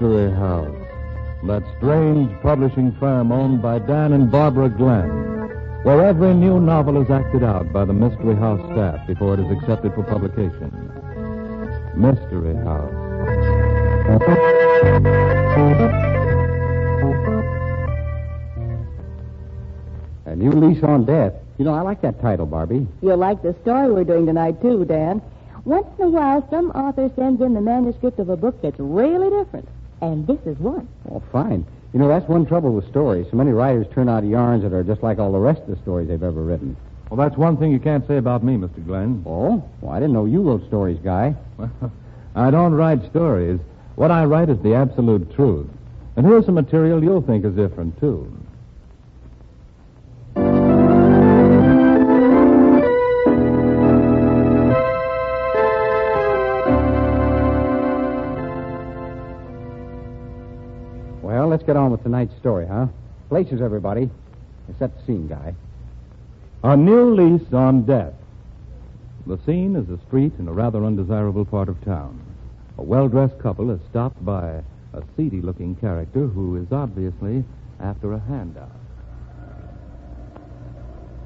Mystery House, that strange publishing firm owned by Dan and Barbara Glenn, where every new novel is acted out by the Mystery House staff before it is accepted for publication. Mystery House. A new lease on death. You know, I like that title, Barbie. You'll like the story we're doing tonight, too, Dan. Once in a while, some author sends in the manuscript of a book that's really different. And this is one. Oh, fine. You know, that's one trouble with stories. So many writers turn out yarns that are just like all the rest of the stories they've ever written. Well, that's one thing you can't say about me, Mr. Glenn. Oh? Well, I didn't know you wrote stories, Guy. I don't write stories. What I write is the absolute truth. And here's some material you'll think is different, too. Get on with tonight's story, huh? Places, everybody. except the scene, Guy. A new lease on death. The scene is a street in a rather undesirable part of town. A well dressed couple is stopped by a seedy looking character who is obviously after a handout.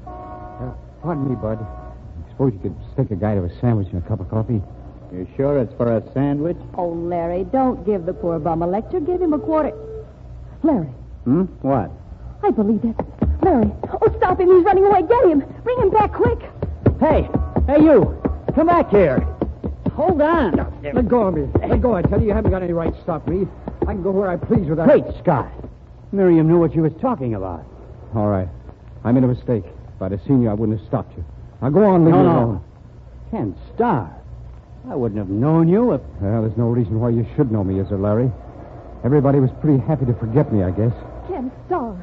Uh, pardon me, Bud. I suppose you could stick a guy to a sandwich and a cup of coffee? You sure it's for a sandwich? Oh, Larry, don't give the poor bum a lecture. Give him a quarter. Larry, Hmm? What? I believe that. Larry. Oh, stop him. He's running away. Get him. Bring him back quick. Hey! Hey, you! Come back here! Hold on! Let go of me. Let go, I tell you. You haven't got any right to stop me. I can go where I please without... Great Scott! Miriam knew what she was talking about. All right. I made a mistake. If I'd have seen you, I wouldn't have stopped you. Now go on, leave No, me no. alone. Ken Starr. I wouldn't have known you if. Well, there's no reason why you should know me, is there, Larry? Everybody was pretty happy to forget me, I guess. Ken Starr,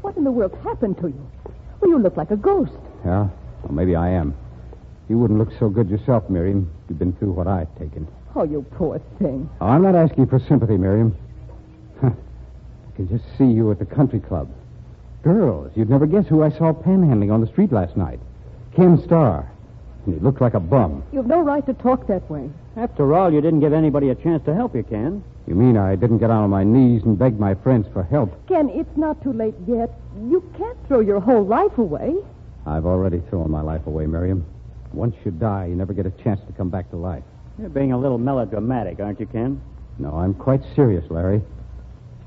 what in the world happened to you? Well, you look like a ghost. Yeah? Well, maybe I am. You wouldn't look so good yourself, Miriam. You've been through what I've taken. Oh, you poor thing. Oh, I'm not asking for sympathy, Miriam. Huh. I can just see you at the country club. Girls, you'd never guess who I saw panhandling on the street last night. Ken Starr. And he looked like a bum. You've no right to talk that way. After all, you didn't give anybody a chance to help you, Ken. You mean I didn't get on my knees and beg my friends for help? Ken, it's not too late yet. You can't throw your whole life away. I've already thrown my life away, Miriam. Once you die, you never get a chance to come back to life. You're being a little melodramatic, aren't you, Ken? No, I'm quite serious, Larry.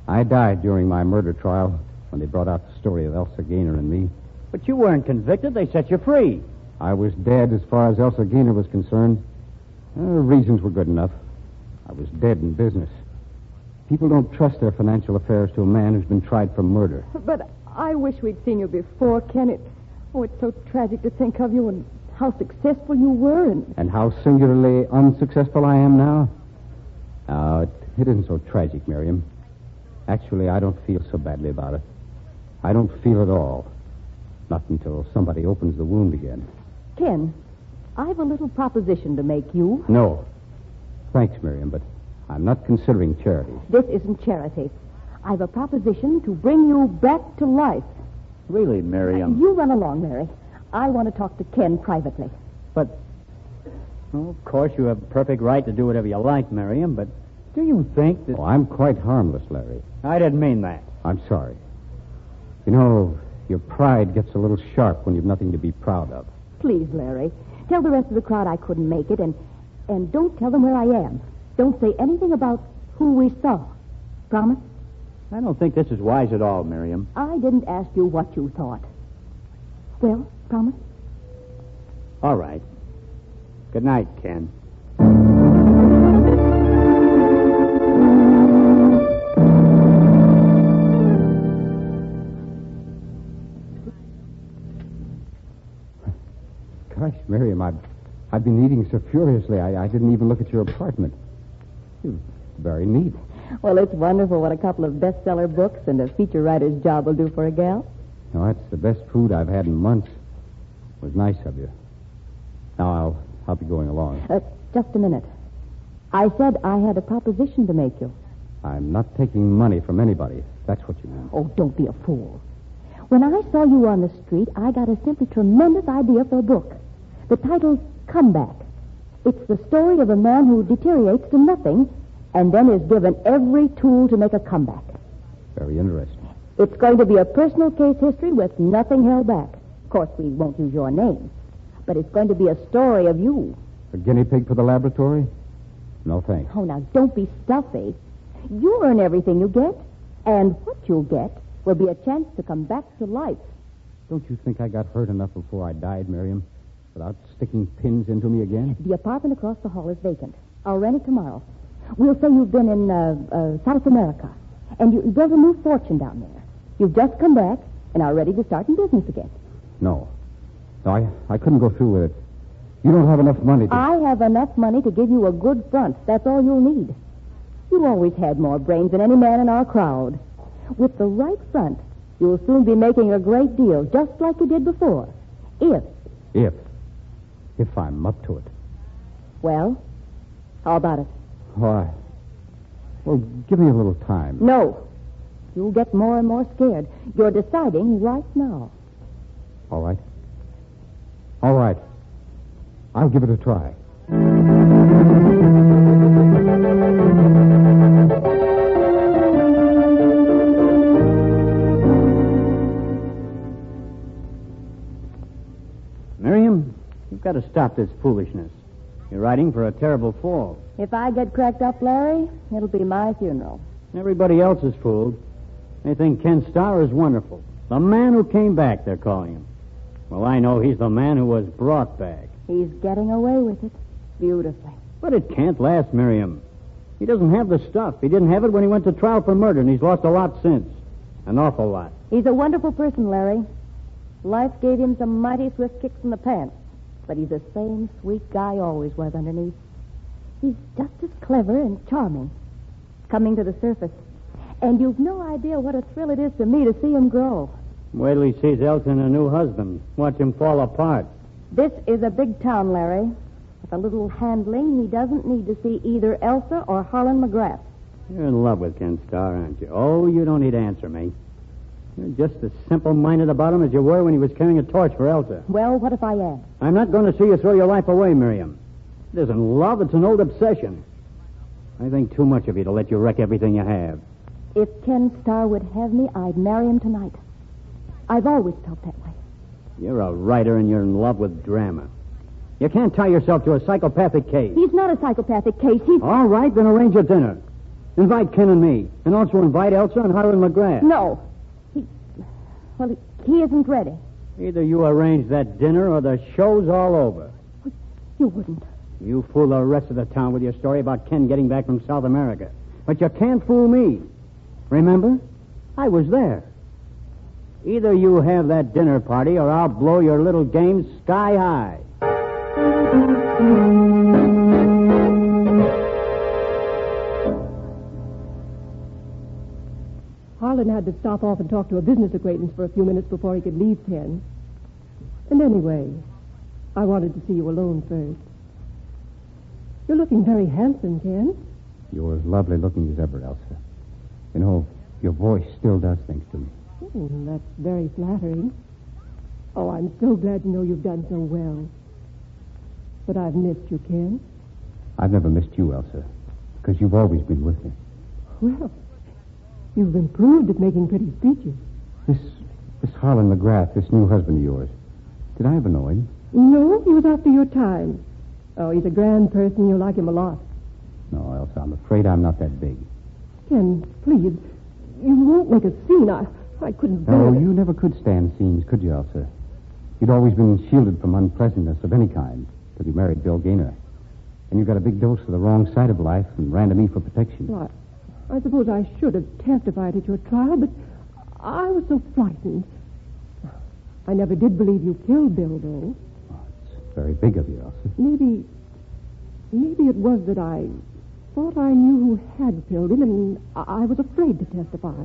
I died during my murder trial when they brought out the story of Elsa Gaynor and me. But you weren't convicted. They set you free. I was dead as far as Elsa Gaynor was concerned. Uh, reasons were good enough. I was dead in business. People don't trust their financial affairs to a man who's been tried for murder. But I wish we'd seen you before, Ken. It, oh, it's so tragic to think of you and how successful you were. And And how singularly unsuccessful I am now? No, it, it isn't so tragic, Miriam. Actually, I don't feel so badly about it. I don't feel at all. Not until somebody opens the wound again. Ken, I've a little proposition to make you. No. Thanks, Miriam, but I'm not considering charity. This isn't charity. I've a proposition to bring you back to life. Really, Miriam. You run along, Mary. I want to talk to Ken privately. But. Well, of course, you have a perfect right to do whatever you like, Miriam, but do you think that. Oh, I'm quite harmless, Larry. I didn't mean that. I'm sorry. You know, your pride gets a little sharp when you've nothing to be proud of. Please, Larry, tell the rest of the crowd I couldn't make it, and and don't tell them where I am. Don't say anything about who we saw. Promise? I don't think this is wise at all, Miriam. I didn't ask you what you thought. Well, promise? All right. Good night, Ken. Gosh, Miriam, I've, I've been eating so furiously, I, I didn't even look at your apartment. Very neat. Well, it's wonderful what a couple of bestseller books and a feature writer's job will do for a gal. That's the best food I've had in months. It was nice of you. Now, I'll, I'll be going along. Uh, just a minute. I said I had a proposition to make you. I'm not taking money from anybody. That's what you mean. Oh, don't be a fool. When I saw you on the street, I got a simply tremendous idea for a book. The title's Comeback. It's the story of a man who deteriorates to nothing and then is given every tool to make a comeback. Very interesting. It's going to be a personal case history with nothing held back. Of course, we won't use your name, but it's going to be a story of you. A guinea pig for the laboratory? No, thanks. Oh, now, don't be stuffy. You earn everything you get, and what you'll get will be a chance to come back to life. Don't you think I got hurt enough before I died, Miriam? Without sticking pins into me again? The apartment across the hall is vacant. I'll rent it tomorrow. We'll say you've been in uh, uh, South America, and you built a new fortune down there. You've just come back and are ready to start in business again. No. No, I, I couldn't go through with it. You don't have enough money to. I have enough money to give you a good front. That's all you'll need. You always had more brains than any man in our crowd. With the right front, you'll soon be making a great deal, just like you did before. If, If. If I'm up to it. well, how about it? Why? Well, give me a little time. No. You'll get more and more scared. You're deciding right now. All right. All right. I'll give it a try. Got to stop this foolishness. You're riding for a terrible fall. If I get cracked up, Larry, it'll be my funeral. Everybody else is fooled. They think Ken Starr is wonderful. The man who came back, they're calling him. Well, I know he's the man who was brought back. He's getting away with it beautifully. But it can't last, Miriam. He doesn't have the stuff. He didn't have it when he went to trial for murder, and he's lost a lot since. An awful lot. He's a wonderful person, Larry. Life gave him some mighty swift kicks in the pants, but he's the same sweet guy always was underneath. He's just as clever and charming, coming to the surface. And you've no idea what a thrill it is to me to see him grow. Wait till he sees Elsa and a new husband. Watch him fall apart. This is a big town, Larry. With a little handling, he doesn't need to see either Elsa or Harlan McGrath. You're in love with Ken Starr, aren't you? Oh, you don't need to answer me. You're just as simple-minded about him as you were when he was carrying a torch for Elsa. Well, what if I am? I'm not going to see you throw your life away, Miriam. It isn't love, it's an old obsession. I think too much of you to let you wreck everything you have. If Ken Starr would have me, I'd marry him tonight. I've always felt that way. You're a writer and you're in love with drama. You can't tie yourself to a psychopathic case. He's not a psychopathic case. He's. All right, then arrange a dinner. Invite Ken and me, and also invite Elsa and Harlan McGrath. No. He. Well, he, he isn't ready. Either you arrange that dinner or the show's all over. You wouldn't. You fool the rest of the town with your story about Ken getting back from South America. But you can't fool me. Remember? I was there. Either you have that dinner party or I'll blow your little game sky high. Harlan had to stop off and talk to a business acquaintance for a few minutes before he could leave Ken. And anyway, I wanted to see you alone first. You're looking very handsome, Ken. You're as lovely looking as ever, Elsa. You know, your voice still does things to me. Oh, that's very flattering. Oh, I'm so glad to know you've done so well. But I've missed you, Ken. I've never missed you, Elsa, because you've always been with me. Well, you've improved at making pretty speeches. This, this Harlan McGrath, this new husband of yours, did I ever know him? No, he was after your time. Oh, he's a grand person. You'll like him a lot. No, Elsa, I'm afraid I'm not that big. Ken, please, you won't make a scene. I, I couldn't bear No, it. you never could stand scenes, could you, Elsa? You'd always been shielded from unpleasantness of any kind till you married Bill Gaynor. And you got a big dose of the wrong side of life and ran to me for protection. Well, I, suppose I should have testified at your trial, but I was so frightened. I never did believe you killed Bill, though. Oh, it's, Very big of you, Elsa. Maybe, maybe it was that I thought I knew who had killed him, and I was afraid to testify.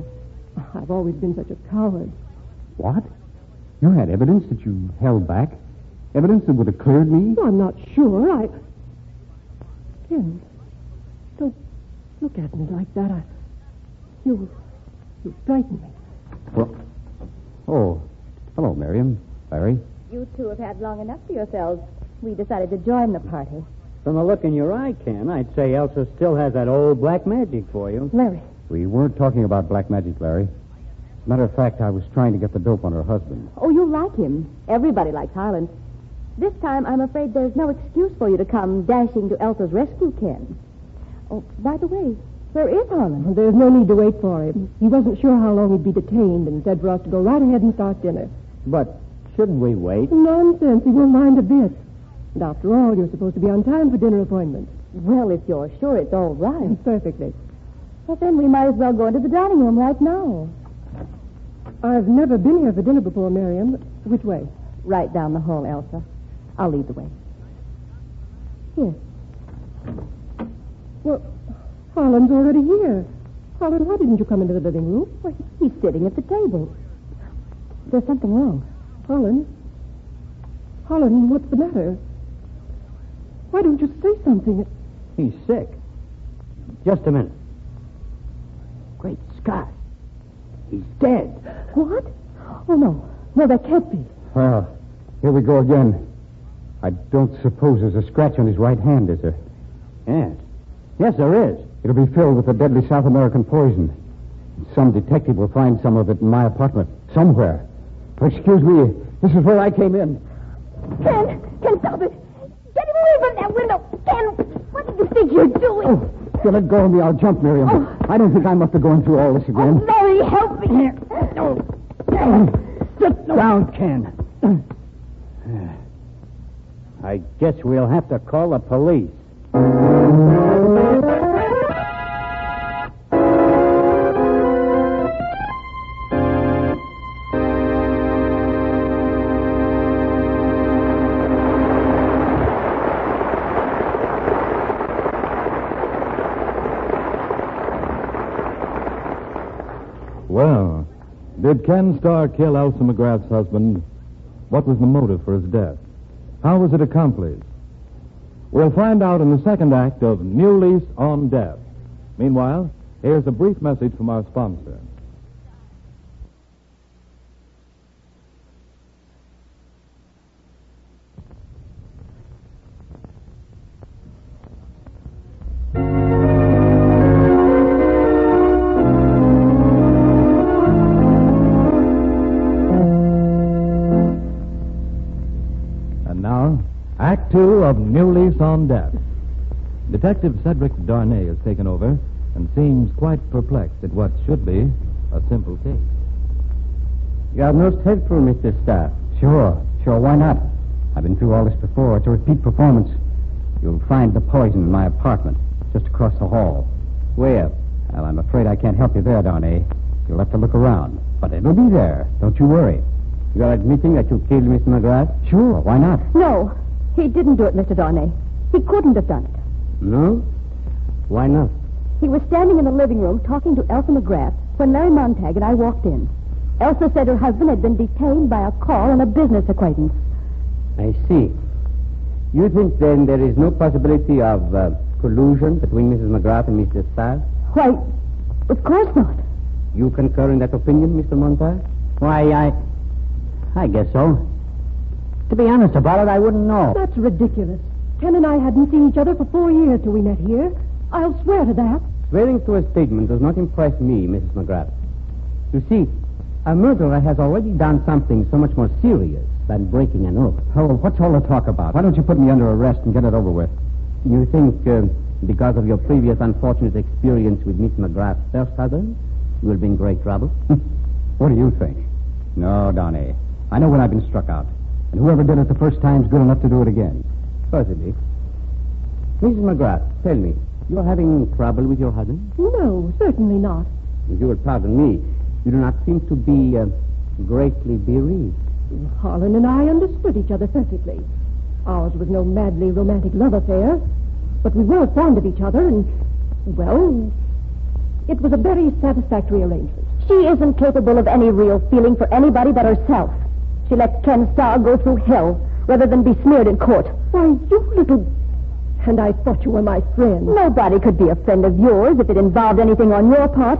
I've always been such a coward. What? You had evidence that you held back? Evidence that would have cleared me? Well, I'm not sure. I. Don't look at me like that. I. You. You frighten me. Well, oh, hello, Miriam. Larry. You two have had long enough for yourselves. We decided to join the party. From the look in your eye, Ken, I'd say Elsa still has that old black magic for you. Larry, We weren't talking about black magic, Larry. As a matter of fact, I was trying to get the dope on her husband. oh, you like him. Everybody likes Harlan. This time, I'm afraid there's no excuse for you to come dashing to Elsa's rescue, Ken. Oh, by the way, where is Harlan? Well, there's no need to wait for him. He wasn't sure how long he'd be detained and said for us to go right ahead and start dinner. But shouldn't we wait? Nonsense. He won't mind a bit. And after all, you're supposed to be on time for dinner appointments. Well, if you're sure it's all right. Perfectly. Well, then we might as well go into the dining room right now. I've never been here for dinner before, Miriam. Which way? Right down the hall, Elsa. I'll lead the way. Here. Well, Harlan's already here. Harlan, why didn't you come into the living room? Well, he's sitting at the table. There's something wrong. Harlan? Harlan, what's the matter? Why don't you say something? He's sick. Just a minute. Great Scott. He's dead. What? Oh, no. No, that can't be. Well, here we go again. I don't suppose there's a scratch on his right hand, is there? Yes. Yes, there is. It'll be filled with the deadly South American poison. Some detective will find some of it in my apartment. Somewhere. Oh, excuse me. This is where I came in. Ken! Ken, stop it! Get him away from that window! Ken, what do you think you're doing? Oh, if you let go of me, I'll jump, Miriam. Oh. I don't think I must to going through all this Oh, again. Larry, help me! Here. No. no. Sit down, Ken. I guess we'll have to call the police. Well, did Ken Starr kill Elsa McGrath's husband? What was the motive for his death? How was it accomplished? We'll find out in the second act of New Lease on Death. Meanwhile, here's a brief message from our sponsor. Two of New Lease on Death. Detective Cedric Darnay has taken over and seems quite perplexed at what should be a simple case. You are most helpful, Mr. Starr. Sure, sure, why not? I've been through all this before. It's a repeat performance. You'll find the poison in my apartment, just across the hall. Where? Well, I'm afraid I can't help you there, Darnay. You'll have to look around. But it'll be there. Don't you worry. You're admitting that you killed Miss McGrath? Sure, why not? No, he didn't do it, Mr. Darnay. He couldn't have done it. No? Why not? He was standing in the living room talking to Elsa McGrath when Larry Montag and I walked in. Elsa said her husband had been detained by a call on a business acquaintance. I see. You think then there is no possibility of uh, collusion between Mrs. McGrath and Mr. Starr? Why, of course not. You concur in that opinion, Mr. Montag? Why, I. I guess so. To be honest about it, I wouldn't know. That's ridiculous. Ken and I hadn't seen each other for four years till we met here. I'll swear to that. Swearing to a statement does not impress me, Mrs. McGrath. You see, a murderer has already done something so much more serious than breaking an oath. Oh, what's all the talk about? Why don't you put me under arrest and get it over with? You think, uh, because of your previous unfortunate experience with Miss McGrath's first husband, you will be in great trouble? What do you think? No, Donnie. I know when I've been struck out. And whoever did it the first time's good enough to do it again. Possibly. Mrs. McGrath, tell me, you're having trouble with your husband? No, certainly not. If you will pardon me, you do not seem to be uh, greatly bereaved. Harlan and I understood each other perfectly. Ours was no madly romantic love affair, but we were fond of each other, and, well, it was a very satisfactory arrangement. She isn't capable of any real feeling for anybody but herself. She lets Ken Starr go through hell rather than be smeared in court. Why, you little... And I thought you were my friend. Nobody could be a friend of yours if it involved anything on your part.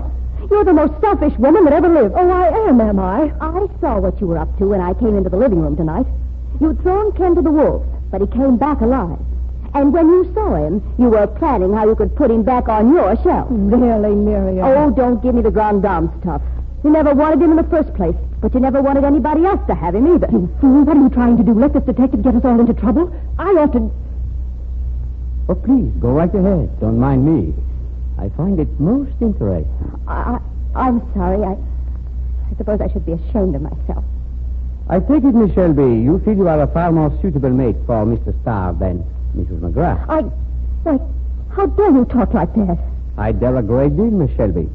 You're the most selfish woman that ever lived. Oh, I am, am I? I saw what you were up to when I came into the living room tonight. You'd thrown Ken to the wolves, but he came back alive. And when you saw him, you were planning how you could put him back on your shelf. Really, Miriam? Oh, don't give me the grand dame stuff. You never wanted him in the first place, but you never wanted anybody else to have him either. You fool, what are you trying to do? Let this detective get us all into trouble? I ought to... Oh, please, go right ahead. Don't mind me. I find it most interesting. I, I, I'm sorry. I, I suppose I should be ashamed of myself. I take it, Miss Shelby, you feel you are a far more suitable mate for Mr. Starr than Mrs. McGrath. I, why, how dare you talk like that? I dare a great deal, Miss Shelby.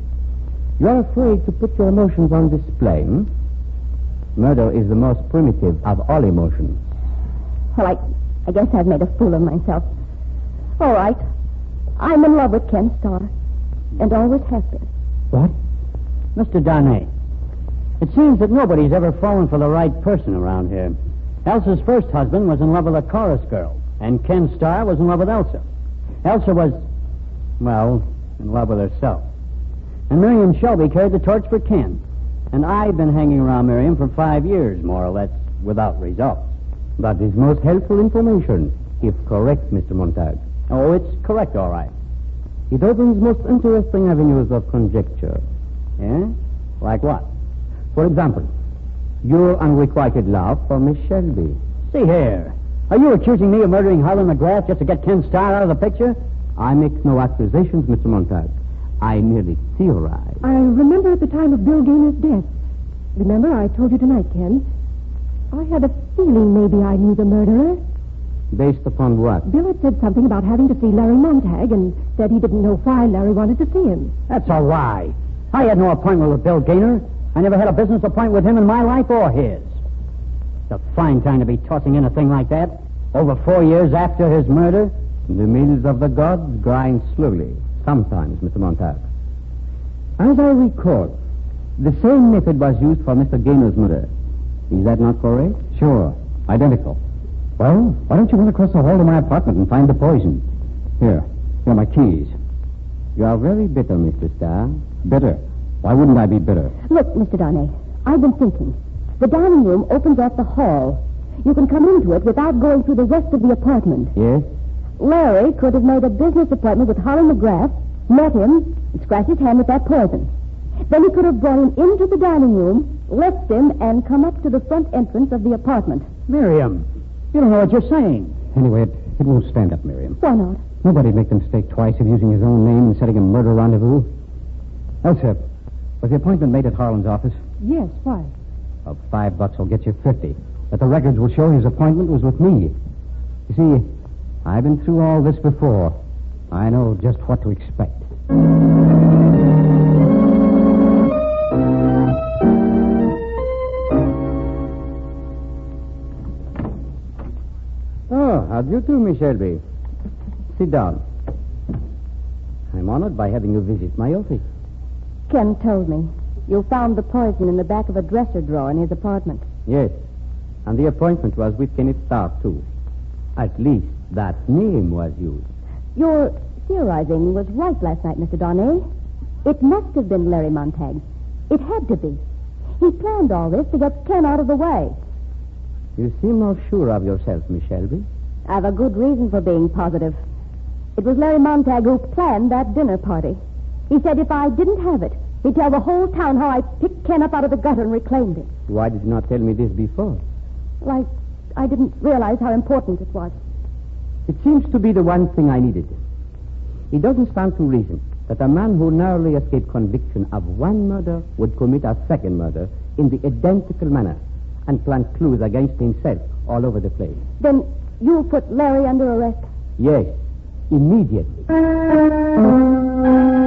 You are afraid to put your emotions on display, hmm? Murder is the most primitive of all emotions. Well, I, I guess I've made a fool of myself. All right. I'm in love with Ken Starr, and always have been. What? Mr. Darnay, it seems that nobody's ever fallen for the right person around here. Elsa's first husband was in love with a chorus girl, and Ken Starr was in love with Elsa. Elsa was, well, in love with herself. And Miriam Shelby carried the torch for Ken. And I've been hanging around Miriam for five years, more or less, without results. That is most helpful information, if correct, Mr. Montag. Oh, it's correct, all right. It opens most interesting avenues of conjecture. Eh? Like what? For example, your unrequited love for Miss Shelby. See here. Are you accusing me of murdering Harlan McGrath just to get Ken Starr out of the picture? I make no accusations, Mr. Montag. I merely theorize. I remember at the time of Bill Gaynor's death. Remember, I told you tonight, Ken. I had a feeling maybe I knew the murderer. Based upon what? Bill had said something about having to see Larry Montag and said he didn't know why Larry wanted to see him. That's a lie. I had no appointment with Bill Gaynor. I never had a business appointment with him in my life or his. It's a fine time to be tossing in a thing like that. Over four years after his murder. The mills of the gods grind slowly, sometimes, Mr. Montag. As I recall, the same method was used for Mr. Gaynor's murder. Is that not correct? Sure. Identical. Well, why don't you run across the hall to my apartment and find the poison? Here. Here are my keys. You are very bitter, Mr. Starr. Bitter? Why wouldn't I be bitter? Look, Mr. Darnay, I've been thinking. The dining room opens off the hall. You can come into it without going through the rest of the apartment. Yes? Larry could have made a business appointment with Harlan McGrath, met him, and scratched his hand with that poison. Then he could have brought him into the dining room, left him, and come up to the front entrance of the apartment. Miriam, you don't know what you're saying. Anyway, it, it won't stand up, Miriam. Why not? Nobody'd make the mistake twice of using his own name and setting a murder rendezvous. Elsa, was the appointment made at Harlan's office? Yes, why? Of five bucks, I'll get you fifty. But the records will show his appointment was with me. You see, I've been through all this before. I know just what to expect. Oh, how do you do, Miss Shelby? Sit down. I'm honored by having you visit my office. Ken told me. You found the poison in the back of a dresser drawer in his apartment. Yes. And the appointment was with Kenneth Starr, too. At least that name was used. Your theorizing was right last night, Mr. Darnay. It must have been Larry Montag. It had to be. He planned all this to get Ken out of the way. You seem more sure of yourself, Miss Shelby. I've a good reason for being positive. It was Larry Montag who planned that dinner party. He said if I didn't have it, he'd tell the whole town how I picked Ken up out of the gutter and reclaimed it. Why did you not tell me this before? Like, I didn't realize how important it was. It seems to be the one thing I needed. It doesn't stand to reason that a man who narrowly escaped conviction of one murder would commit a second murder in the identical manner and plant clues against himself all over the place. Then you put Larry under arrest? Yes, immediately.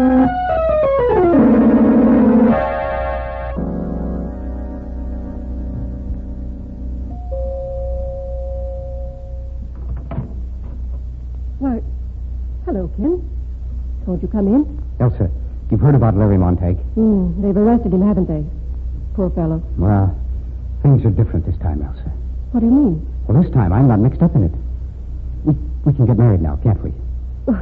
Won't you come in? Elsa, you've heard about Larry Montague. Hmm, they've arrested him, haven't they? Poor fellow. Well, things are different this time, Elsa. What do you mean? Well, this time I'm not mixed up in it. We, we can get married now, can't we?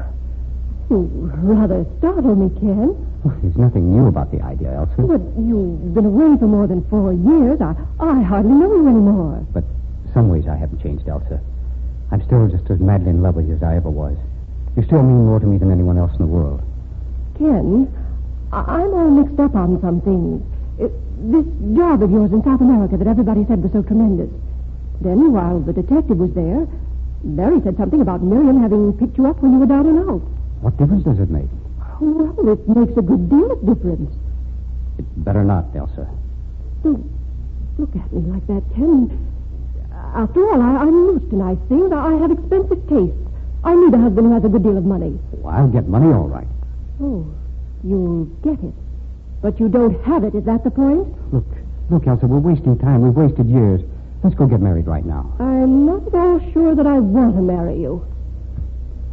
You rather startle me, Ken. Well, there's nothing new about the idea, Elsa. But you've been away for more than four years. I, I hardly know you anymore. But some ways I haven't changed, Elsa. I'm still just as madly in love with you as I ever was. You still mean more to me than anyone else in the world. Ken, I- I'm all mixed up on some things. Uh, this job of yours in South America that everybody said was so tremendous. Then, while the detective was there, Barry said something about Miriam having picked you up when you were down and out. What difference does it make? Well, it makes a good deal of difference. It better not, Elsa. Don't look at me like that, Ken. After all, I, I'm used to nice things. I have expensive tastes. I need a husband who has a good deal of money. Oh, I'll get money all right. Oh, you'll get it. But you don't have it. Is that the point? Look, look, Elsa, we're wasting time. We've wasted years. Let's go get married right now. I'm not at all sure that I want to marry you.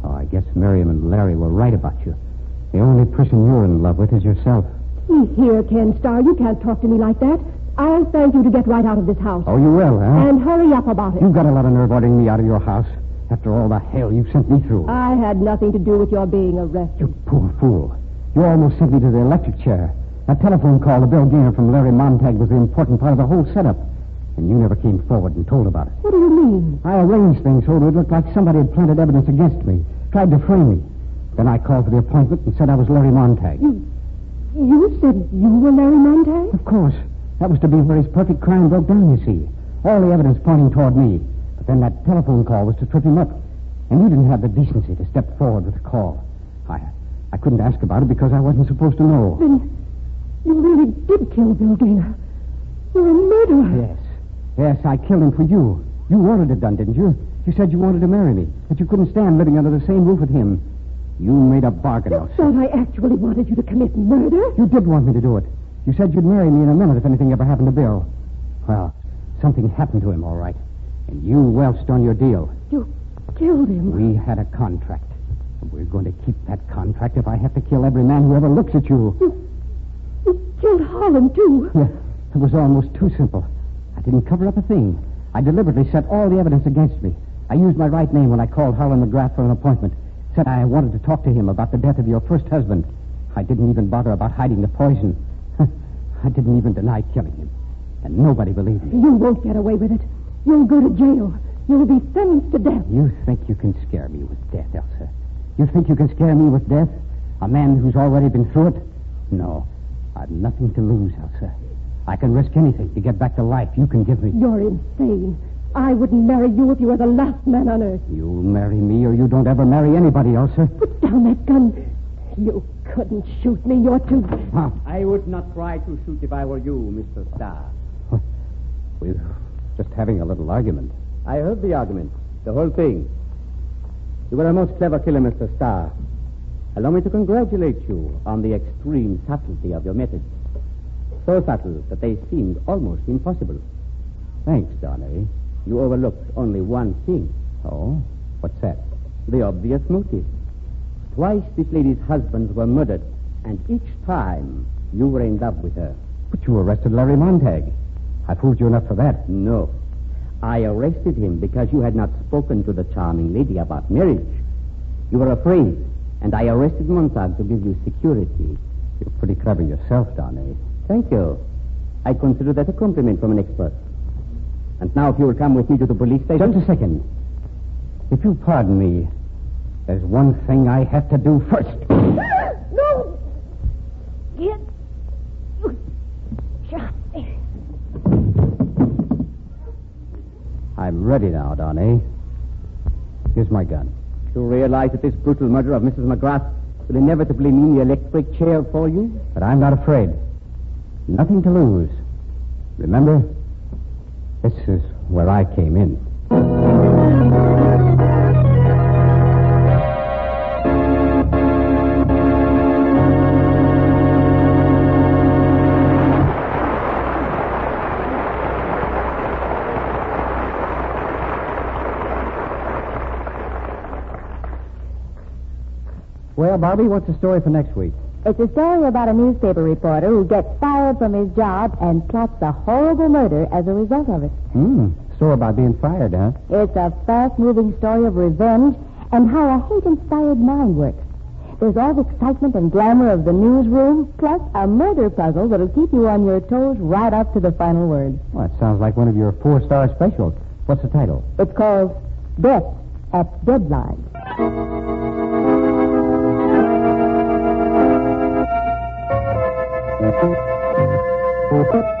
Oh, I guess Miriam and Larry were right about you. The only person you're in love with is yourself. See here, Ken Starr, you can't talk to me like that. I'll thank you to get right out of this house. Oh, you will, huh? And hurry up about it. You've got a lot of nerve ordering me out of your house after all the hell you've sent me through. I had nothing to do with your being arrested. You poor fool. You almost sent me to the electric chair. That telephone call to Bill Gaynor from Larry Montag was the important part of the whole setup. And you never came forward and told about it. What do you mean? I arranged things so it would look like somebody had planted evidence against me, tried to frame me. Then I called for the appointment and said I was Larry Montag. You, you said you were Larry Montag? Of course. That was to be where his perfect crime broke down, you see. All the evidence pointing toward me. Then that telephone call was to trip him up. And you didn't have the decency to step forward with the call. I I couldn't ask about it because I wasn't supposed to know. Then you really did kill Bill Gaynor. You're a murderer. Yes. Yes, I killed him for you. You wanted it done, didn't you? You said you wanted to marry me, that you couldn't stand living under the same roof with him. You made a bargain, You Elsa. thought I actually wanted you to commit murder? You did want me to do it. You said you'd marry me in a minute if anything ever happened to Bill. Well, something happened to him, all right. And you welched on your deal. You killed him. We had a contract. And We're going to keep that contract if I have to kill every man who ever looks at you. You killed Harlan, too. Yeah, it was almost too simple. I didn't cover up a thing. I deliberately set all the evidence against me. I used my right name when I called Harlan McGrath for an appointment. Said I wanted to talk to him about the death of your first husband. I didn't even bother about hiding the poison. I didn't even deny killing him. And nobody believed me. You won't get away with it. You'll go to jail. You'll be sentenced to death. You think you can scare me with death, Elsa? You think you can scare me with death? A man who's already been through it? No. I've nothing to lose, Elsa. I can risk anything to get back the life you can give me. You're insane. I wouldn't marry you if you were the last man on earth. You'll marry me or you don't ever marry anybody, Elsa. Put down that gun. You couldn't shoot me. You're too. Huh? I would not try to shoot if I were you, Mr. Starr. We're just having a little argument. I heard the argument, the whole thing. You were a most clever killer, Mr. Starr. Allow me to congratulate you on the extreme subtlety of your methods. So subtle that they seemed almost impossible. Thanks, Donny. You overlooked only one thing. Oh? What's that? The obvious motive. Twice this lady's husbands were murdered, and each time you were in love with her. But you arrested Larry Montag. I fooled you enough for that. No. I arrested him because you had not spoken to the charming lady about marriage. You were afraid, and I arrested Montag to give you security. You're pretty clever yourself, Donny. Thank you. I consider that a compliment from an expert. And now, if you will come with me to the police station. Just a second. If you'll pardon me, there's one thing I have to do first. No! Kid, you shot me. I'm ready now, Donny. Here's my gun. You realize that this brutal murder of Mrs. McGrath will inevitably mean the electric chair for you? But I'm not afraid. Nothing to lose. Remember, this is where I came in. Well, Bobby, what's the story for next week? It's a story about a newspaper reporter who gets fired from his job and plots a horrible murder as a result of it. Hmm. Story about being fired, huh? It's a fast-moving story of revenge and how a hate-inspired mind works. There's all the excitement and glamour of the newsroom, plus a murder puzzle that'll keep you on your toes right up to the final word. Well, it sounds like one of your four-star specials. What's the title? It's called Death at Deadline. Thank you.